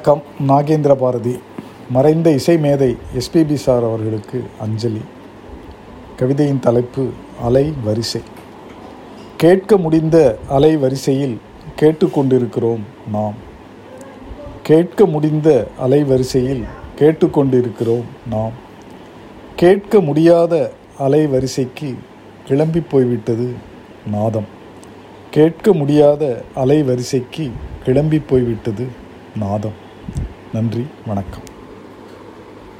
வணக்கம். நாகேந்திர பாரதி மறைந்த இசை மேதை எஸ்பிபி சார் அவர்களுக்கு அஞ்சலி. கவிதையின் தலைப்பு அலை வரிசை. கேட்க முடிந்த அலை வரிசையில் கேட்டுக்கொண்டிருக்கிறோம் நாம். கேட்க முடிந்த அலை வரிசையில் கேட்டுக்கொண்டிருக்கிறோம் நாம். கேட்க முடியாத அலை வரிசைக்கு கிளம்பி போய்விட்டது நாதம். கேட்க முடியாத அலை வரிசைக்கு கிளம்பி போய்விட்டது நாதம். நன்றி வணக்கம்.